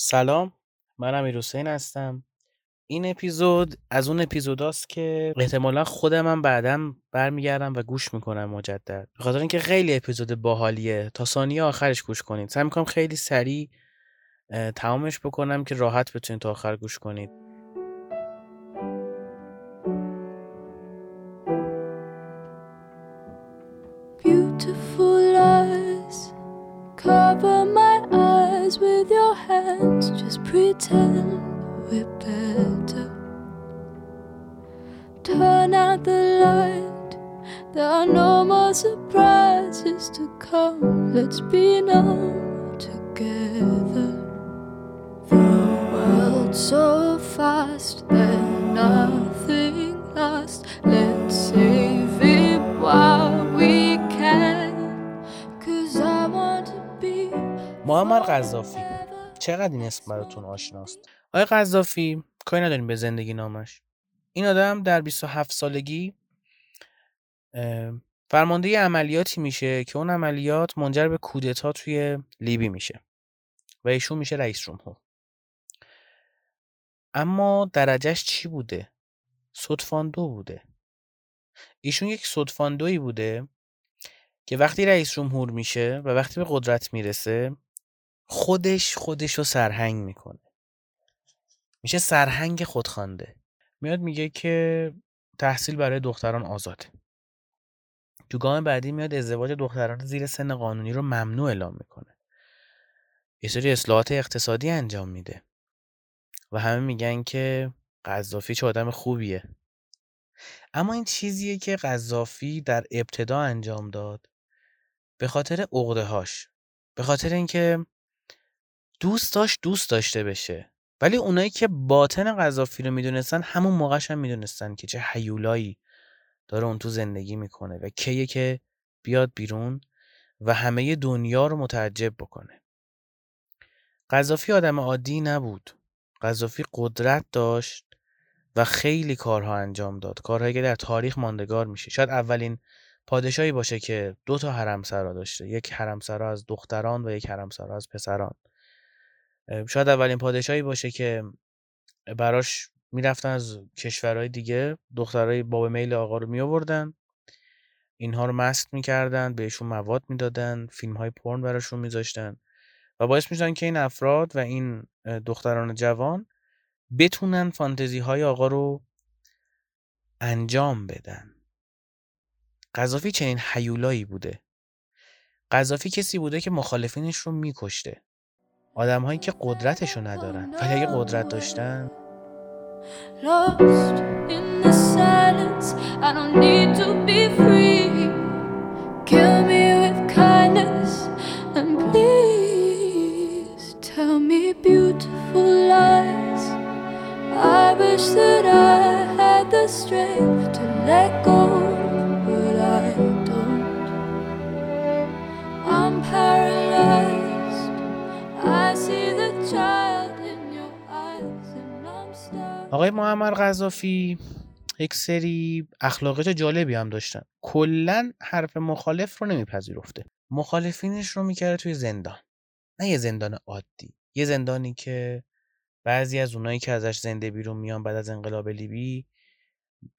سلام من امیرحسین هستم. این اپیزود از اون اپیزوداست که احتمالا خودم هم بعدم برمیگردم و گوش می‌کنم مجدد. به خاطر اینکه خیلی اپیزود باحالیه. تا ثانیه آخرش گوش کنید. سعی می‌کنم خیلی سریع تمامش بکنم که راحت بتونید تا آخر گوش کنید. pretend we're better. Turn out the light, there are no more surprises to come. Let's be numb together. The world so fast, there's nothing lasts. Let's save it while we can. Cause I want to be. Muammar Gaddafi چقدر این اسم براتون آشناست؟ آقای قذافی کاری نداریم به زندگی نامش. این آدم در 27 سالگی فرمانده عملیاتی میشه که اون عملیات منجر به کودتا توی لیبی میشه و ایشون میشه رئیس جمهور. اما درجهش چی بوده؟ صدفاندو بوده. ایشون یک صدفاندویی بوده که وقتی رئیس جمهور میشه و وقتی به قدرت می‌رسه خودش خودش رو سرهنگ می‌کنه. میشه سرهنگ خودخوانده میاد میگه که تحصیل برای دختران آزاده. تو گام بعدی میاد ازدواج دختران زیر سن قانونی رو ممنوع اعلام می‌کنه. یه سری اصلاحات اقتصادی انجام میده. و همه میگن که قذافی چه آدم خوبیه. اما این چیزیه که قذافی در ابتدا انجام داد. به خاطر هاش به خاطر اینکه دوست داشت دوست داشته بشه. ولی اونایی که باطن قذافی رو می‌دونستن همون موقعش هم می‌دونستن که چه حیولایی داره اون تو زندگی می‌کنه و کیه که بیاد بیرون و همه دنیا رو متعجب بکنه. قذافی آدم عادی نبود. قذافی قدرت داشت و خیلی کارها انجام داد. کارهایی که در تاریخ ماندگار میشه. شاید اولین پادشاهی باشه که دو تا حرمسرا داشته. یک حرمسرا از دختران و یک حرمسرا از پسران. شاید اولین پادشاهی باشه که براش می‌رفتن از کشورهای دیگه. دخترای باب میل آقا رو می آوردن اینها رو مست می‌کردن بهشون مواد می‌دادن فیلم های پرن براشون میذاشتن و باعث می‌شدن که این افراد و این دختران جوان بتونن فانتزی های آقا رو انجام بدن. قذافی چنین حیولایی بوده. قذافی کسی بوده که مخالفینش رو میکشته. آدم هایی که قدرتش رو ندارن ولی اگه قدرت داشتن Lost in the silence, I don't need to be free. آقای معمر قذافی یک سری اخلاقیات جالبی هم داشتن. کلا حرف مخالف رو نمیپذیرفته. مخالفینش رو می‌کرده توی زندان. نه یه زندان عادی. یه زندانی که بعضی از اونایی که ازش زنده بیرون میان بعد از انقلاب لیبی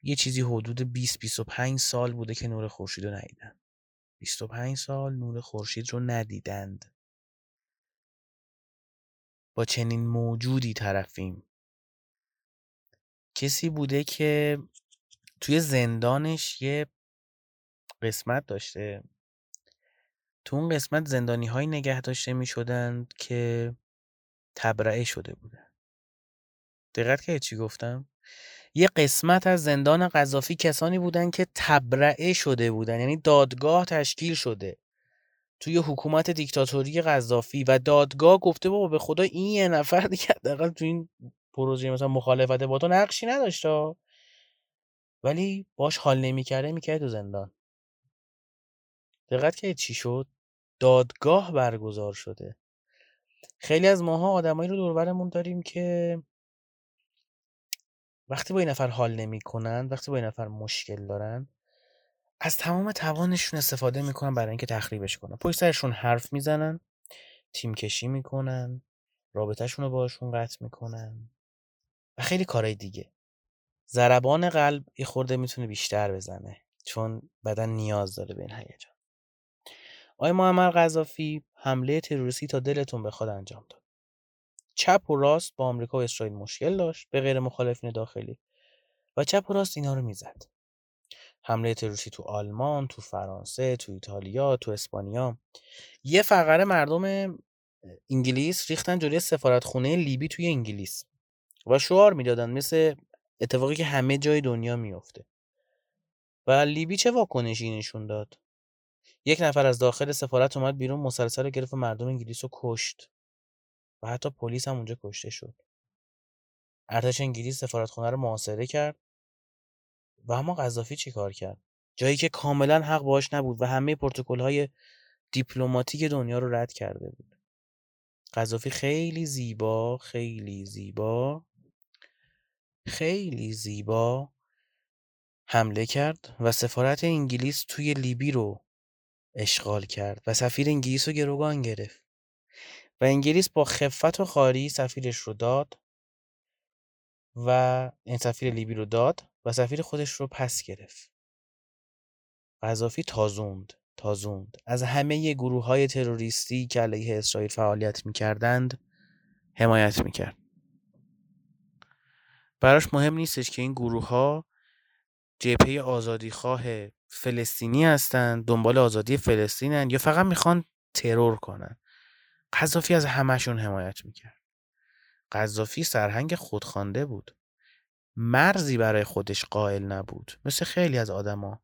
یه چیزی حدود 20 25 سال بوده که نور خورشید رو ندیدن. 25 سال نور خورشید رو ندیدند. با چنین موجودی طرفیم. کسی بوده که توی زندانش یه قسمت داشته. تو اون قسمت زندانی های نگه داشته می شدند که تبرئه شده بودن. دقت که چی گفتم؟ یه قسمت از زندان قذافی کسانی بودن که تبرئه شده بودن یعنی دادگاه تشکیل شده. توی حکومت دیکتاتوری قذافی و دادگاه گفته بابا به خدا این یه نفر دیگه حداقل تو این پروژه مثلا مخالفت با تو نقشی نداشته ولی باش حال نمی‌کرده می‌کرد تو زندان. دقت که چی شد؟ دادگاه برگزار شده. خیلی از ماها آدمایی رو دور و برمون داریم که وقتی با این نفر حال نمی‌کنن وقتی با این نفر مشکل دارن از تمام توانشون استفاده می‌کنن برای اینکه تخریبش کنن. پشت سرشون حرف می‌زنن تیم کشی می‌کنن رابطهشون رو باشون قطع می‌کنن. و خیلی کارهای دیگه. ضربان قلب یه خورده می‌تونه بیشتر بزنه چون بدن نیاز داره به این هیجان. آقای معمر قذافی حمله تروریستی تا دلتون بخواد انجام داد. چپ و راست با آمریکا و اسرائیل مشکل داشت به غیر مخالفین داخلی و چپ و راست اینا رو می‌زد. حمله تروریستی تو آلمان تو فرانسه تو ایتالیا تو اسپانیا. یه فقره مردم انگلیس ریختن جلوی سفارتخونه لیبی توی انگلیس. و شعار می‌دادن مثل اتفاقی که همه جای دنیا میفته و لیبی چه واکنشی نشون داد؟ یک نفر از داخل سفارت اومد بیرون مسلسل گرفت مردم انگلیس رو کشت. و حتی پلیس هم اونجا کشته شد. ارتش انگلیس سفارتخونه رو محاصره کرد. و اما قذافی چی کار کرد؟ جایی که کاملا حق باش نبود و همه پروتکل های دیپلماتیک دنیا رو رد کرده بود. قذافی خیلی زیبا خیلی زیبا خیلی زیبا حمله کرد و سفارت انگلیس توی لیبی رو اشغال کرد و سفیر انگلیس رو گروگان گرفت. و انگلیس با خفت و خاری سفیرش رو داد و این سفیر لیبی رو داد و سفیر خودش رو پس گرفت. قذافی تازوند تازوند. از همه گروه های تروریستی که علیه اسرائیل فعالیت می‌کردند حمایت می‌کرد. براش مهم نیستش که این گروه ها جبهه آزادیخواه فلسطینی هستند دنبال آزادی فلسطینن یا فقط می‌خوان ترور کنن. قذافی از همهشون حمایت می‌کرد. قذافی سرهنگ خودخوانده بود. مرزی برای خودش قائل نبود. مثل خیلی از آدما.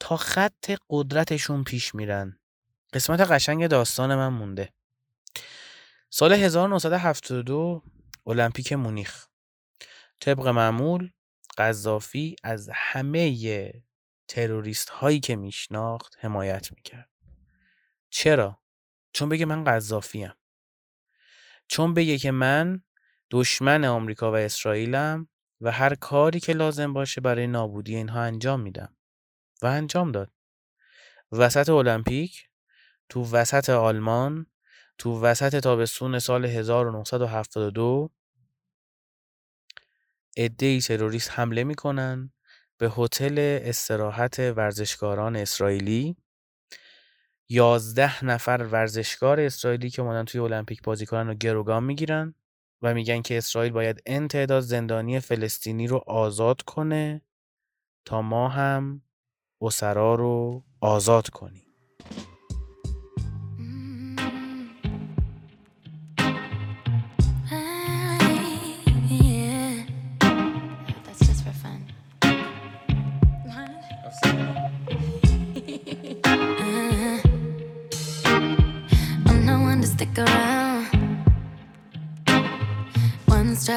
تا خط قدرتشون پیش میرن. قسمت قشنگ داستان من مونده. سال 1972 المپیک مونیخ. طبق معمول قذافی از همه تروریست هایی که میشناخت حمایت می‌کرد. چرا؟ چون بگه من قذافیم. چون بگه که من دشمن آمریکا و اسرائیلم و هر کاری که لازم باشه برای نابودی اینها انجام میدم. و انجام داد. وسط المپیک تو وسط آلمان تو وسط تابستون سال 1972 عده‌ای تروریست حمله می‌کنن به هتل استراحت ورزشکاران اسرائیلی. یازده نفر ورزشکار اسرائیلی که اومدن توی المپیک بازی کنن رو گروگان می‌گیرن و میگن که اسرائیل باید این تعداد زندانی فلسطینی رو آزاد کنه تا ما هم اسرا رو آزاد کنیم.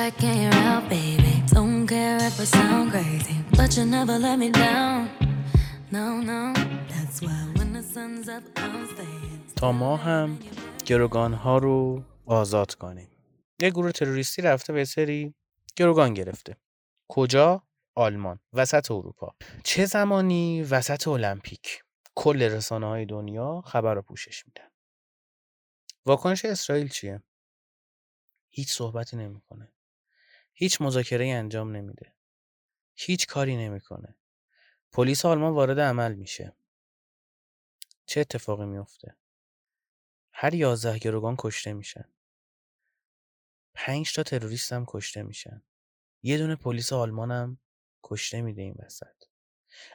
And you're out, baby. Don't care if I sound crazy, but you never let me down. No, no. That's why when the sun's up, I'm staying. تا ما هم گروگان ها رو آزاد کنیم. یه گروه تروریستی رفته به سری گروگان گرفته. کجا؟ آلمان. وسط اروپا. چه زمانی وسط المپیک؟ کل رسانه های دنیا خبر رو پوشش میدن. واکنش اسرائیل چیه؟ هیچ صحبتی نمی‌کنه. هیچ مذاکره انجام نمیده. هیچ کاری نمی‌کنه. پلیس آلمان وارد عمل میشه. چه اتفاقی میفته هر یازده گروگان کشته میشن. پنج تا تروریست هم کشته میشن. یه دونه پلیس آلمان هم کشته میده این وسط.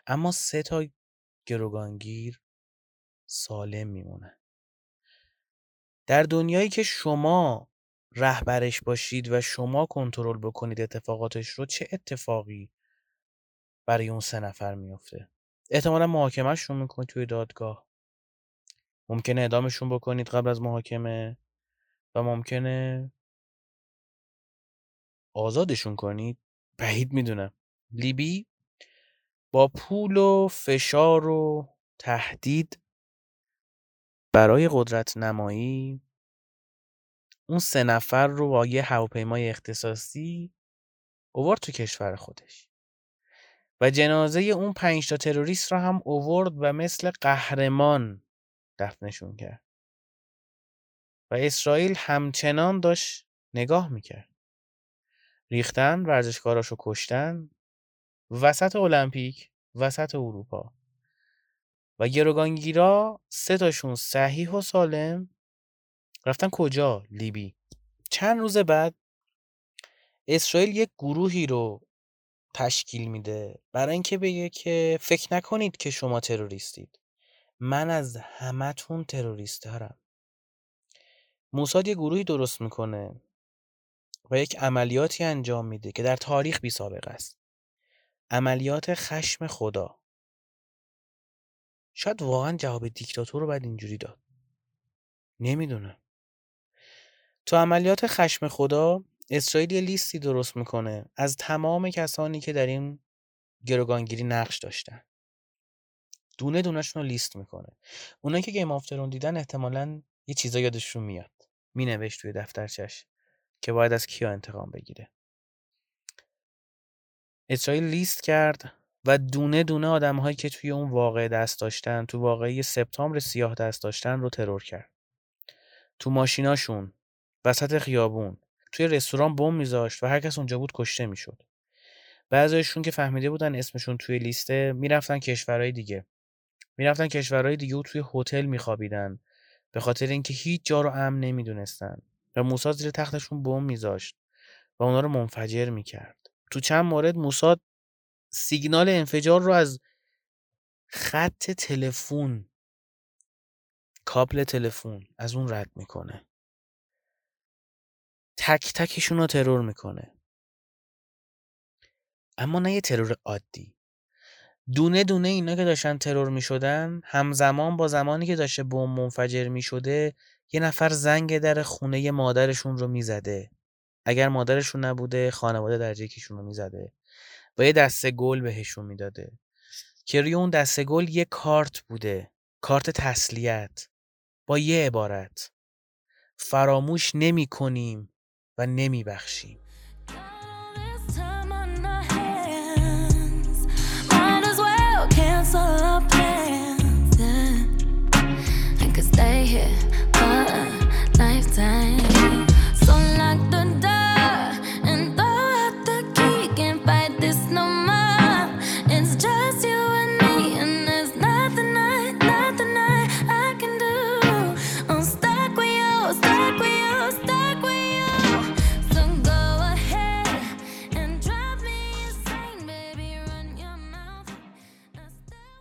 اما سه تا گروگانگیر سالم میمونن. در دنیایی که شما رهبرش باشید و شما کنترل بکنید اتفاقاتش رو چه اتفاقی برای اون سه نفر میفته احتمالا محاکمهشون می‌کنید توی دادگاه. ممکنه اعدامشون بکنید قبل از محاکمه و ممکنه آزادشون کنید. بعید می‌دونم لیبی با پول و فشار و تهدید برای قدرت نمایی اون سه نفر رو با یه هواپیمای اختصاصی اوورد تو کشور خودش. و جنازه اون پنج تا تروریست رو هم اوورد و مثل قهرمان دفنشون کرد. و اسرائیل همچنان داشت نگاه می‌کرد. ریختن ورزشکاراشو کشتن وسط المپیک وسط اروپا. و گروگانگیرا سه تاشون صحیح و سالم رفتن کجا؟ لیبی. چند روز بعد اسرائیل یک گروهی رو تشکیل میده برای اینکه بگه که فکر نکنید که شما تروریستید. من از همتون تروریست دارم. موساد یه گروهی درست می‌کنه و یک عملیاتی انجام میده که در تاریخ بی سابقه است. عملیات خشم خدا. شاید واقعا جواب دیکتاتور رو باید اینجوری داد. نمی‌دونم. تو عملیات خشم خدا اسرائیل یه لیستی درست می‌کنه از تمام کسانی که در این گروگانگیری نقش داشتن. دونه دونهشون رو لیست می‌کنه. اونایی که Game of دیدن احتمالا یه چیزا یادشون میاد. مینوشت توی دفترچش که باید از کیا انتقام بگیره. اسرائیل لیست کرد و دونه دونه آدمهایی که توی اون واقعه دست داشتن تو واقعه سپتامبر سیاه دست داشتن رو ترور کرد. تو ماشیناشون وسط خیابون. توی رستوران بم میذاشت و هر کس اونجا بود کشته می‌شد. بعضیشون که فهمیده بودن اسمشون توی لیسته می‌رفتن کشورهای دیگه. می‌رفتن کشورهای دیگه و توی هتل میخوابیدن. به خاطر اینکه هیچ جا رو امن نمی‌دونستن و موساد زیر تختشون بم میذاشت و اونا رو منفجر می‌کرد. تو چند مورد موساد سیگنال انفجار رو از خط تلفن کابل تلفن از اون رد می‌کنه. تک تکشون رو ترور می‌کنه. اما نه یه ترور عادی. دونه دونه اینا که داشتن ترور می‌شدن همزمان با زمانی که داشته بمب منفجر می‌شده یه نفر زنگ در خونه مادرشون رو می‌زده. اگر مادرشون نبوده خانواده یکیشون رو می‌زده و یه دسته گل بهشون می‌داده. که روی اون دسته گل یه کارت بوده کارت تسلیت. با یه عبارت. فراموش نمی کنیم و نمی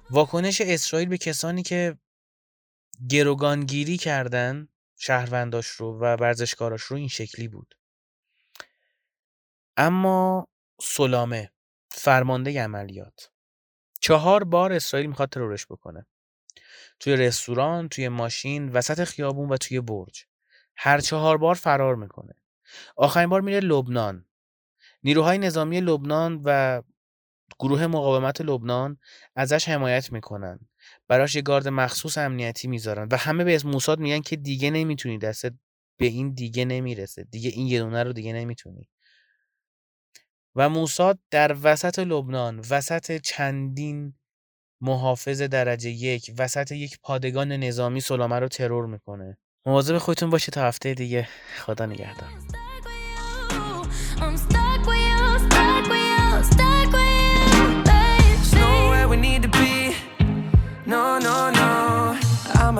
واکنش اسرائیل به کسانی که گروگانگیری کردن شهرونداش رو و ورزشکاراش رو این شکلی بود. اما سلامه فرمانده عملیات. چهار بار اسرائیل می‌خواد ترورش بکنه. توی رستوران توی ماشین وسط خیابون و توی برج. هر چهار بار فرار می‌کنه. آخرین بار میره لبنان. نیروهای نظامی لبنان و گروه مقاومت لبنان ازش حمایت می‌کنن. براش یه گارد مخصوص امنیتی می‌ذارن و همه به موساد میگن که دیگه نمی‌تونی دستت به این دیگه نمی‌رسه. دیگه این یه دونه رو دیگه نمی‌تونی. و موساد در وسط لبنان وسط چندین محافظ درجه یک وسط یک پادگان نظامی سلامه رو ترور می‌کنه. مواظب خودتون باشید تا هفته دیگه. خدا نگهدار.